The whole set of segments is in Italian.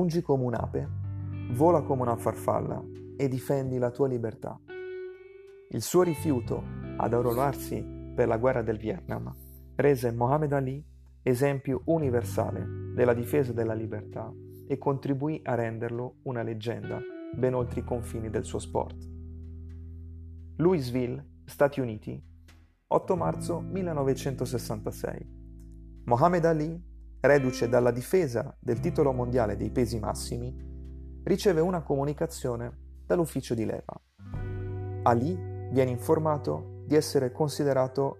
Fungi come un'ape, vola come una farfalla e difendi la tua libertà. Il suo rifiuto ad arruolarsi per la guerra del Vietnam rese Muhammad Ali esempio universale della difesa della libertà e contribuì a renderlo una leggenda ben oltre i confini del suo sport. Louisville, Stati Uniti, 8 marzo 1966. Muhammad Ali reduce dalla difesa del titolo mondiale dei pesi massimi, riceve una comunicazione dall'ufficio di leva. Ali viene informato di essere considerato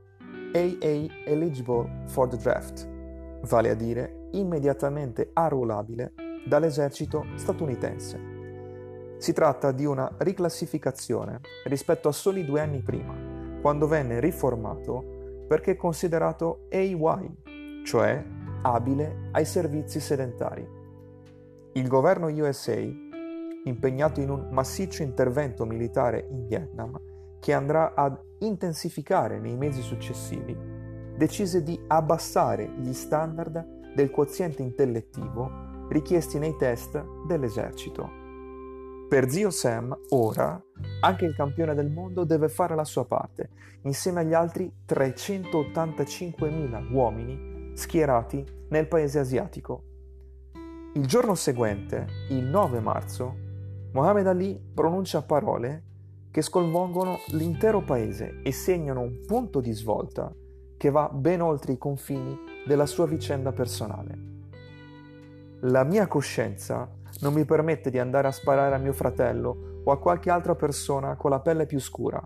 AA eligible for the draft, vale a dire immediatamente arruolabile dall'esercito statunitense. Si tratta di una riclassificazione rispetto a soli due anni prima, quando venne riformato perché considerato AY, cioè abile ai servizi sedentari. Il governo USA, impegnato in un massiccio intervento militare in Vietnam, che andrà ad intensificare nei mesi successivi, decise di abbassare gli standard del quoziente intellettivo richiesti nei test dell'esercito. Per zio Sam, ora, anche il campione del mondo deve fare la sua parte, insieme agli altri 385.000 uomini schierati nel paese asiatico. Il giorno seguente, il 9 marzo, Mohammed Ali pronuncia parole che sconvolgono l'intero paese e segnano un punto di svolta che va ben oltre i confini della sua vicenda personale. La mia coscienza non mi permette di andare a sparare a mio fratello o a qualche altra persona con la pelle più scura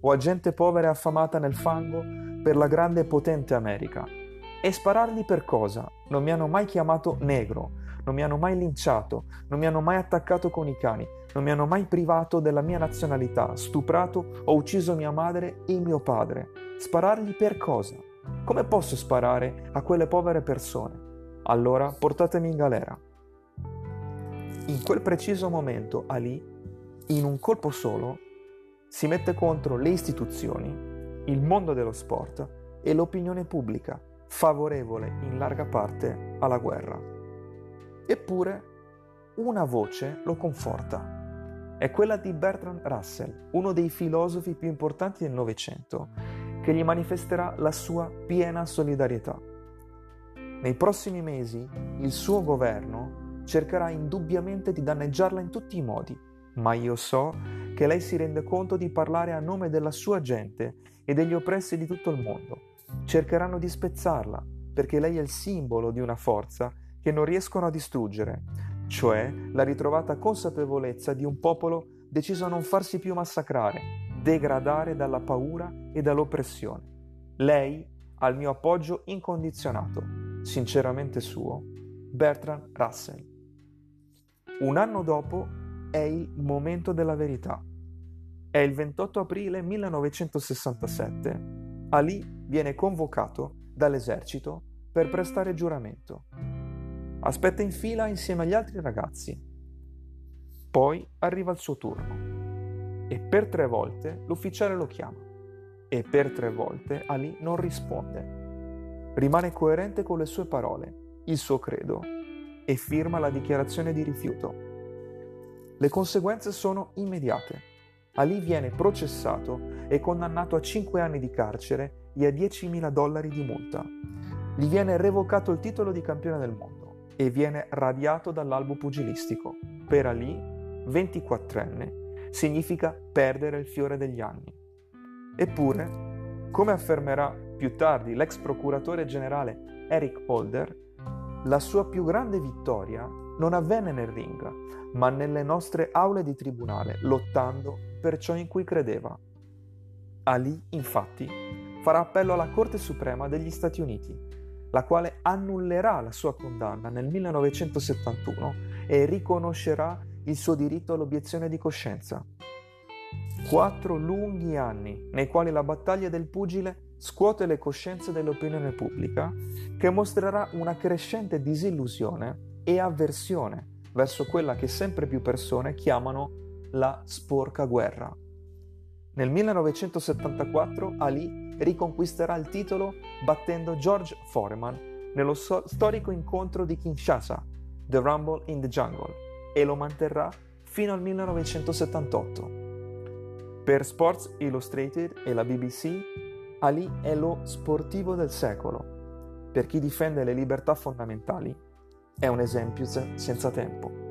o a gente povera e affamata nel fango per la grande e potente America. E sparargli per cosa? Non mi hanno mai chiamato negro, non mi hanno mai linciato, non mi hanno mai attaccato con i cani, non mi hanno mai privato della mia nazionalità, stuprato o ucciso mia madre e mio padre. Sparargli per cosa? Come posso sparare a quelle povere persone? Allora portatemi in galera. In quel preciso momento Ali, in un colpo solo, si mette contro le istituzioni, il mondo dello sport e l'opinione pubblica favorevole in larga parte alla guerra. Eppure una voce lo conforta. È quella di Bertrand Russell, uno dei filosofi più importanti del Novecento, che gli manifesterà la sua piena solidarietà. Nei prossimi mesi il suo governo cercherà indubbiamente di danneggiarla in tutti i modi, ma io so che lei si rende conto di parlare a nome della sua gente e degli oppressi di tutto il mondo cercheranno di spezzarla, perché lei è il simbolo di una forza che non riescono a distruggere, cioè la ritrovata consapevolezza di un popolo deciso a non farsi più massacrare, degradare dalla paura e dall'oppressione. Lei ha il mio appoggio incondizionato, sinceramente suo, Bertrand Russell. Un anno dopo è il momento della verità. È il 28 aprile 1967 Ali viene convocato dall'esercito per prestare giuramento. Aspetta in fila insieme agli altri ragazzi. Poi arriva il suo turno. E per tre volte l'ufficiale lo chiama. E per tre volte Ali non risponde. Rimane coerente con le sue parole, il suo credo, e firma la dichiarazione di rifiuto. Le conseguenze sono immediate. Ali viene processato e condannato a 5 anni di carcere e a 10.000 dollari di multa. Gli viene revocato il titolo di campione del mondo e viene radiato dall'albo pugilistico. Per Ali, 24enne, significa perdere il fiore degli anni. Eppure, come affermerà più tardi l'ex procuratore generale Eric Holder, la sua più grande vittoria non avvenne nel ring, ma nelle nostre aule di tribunale, lottando per ciò in cui credeva. Ali, infatti, farà appello alla Corte Suprema degli Stati Uniti, la quale annullerà la sua condanna nel 1971 e riconoscerà il suo diritto all'obiezione di coscienza. Quattro lunghi anni nei quali la battaglia del pugile scuote le coscienze dell'opinione pubblica, che mostrerà una crescente disillusione e avversione verso quella che sempre più persone chiamano la sporca guerra. Nel 1974 Ali riconquisterà il titolo battendo George Foreman nello so- storico incontro di Kinshasa, The Rumble in the Jungle e lo manterrà fino al 1978. Per Sports Illustrated e la BBC, Ali è lo sportivo del secolo. Per chi difende le libertà fondamentali, è un esempio senza tempo.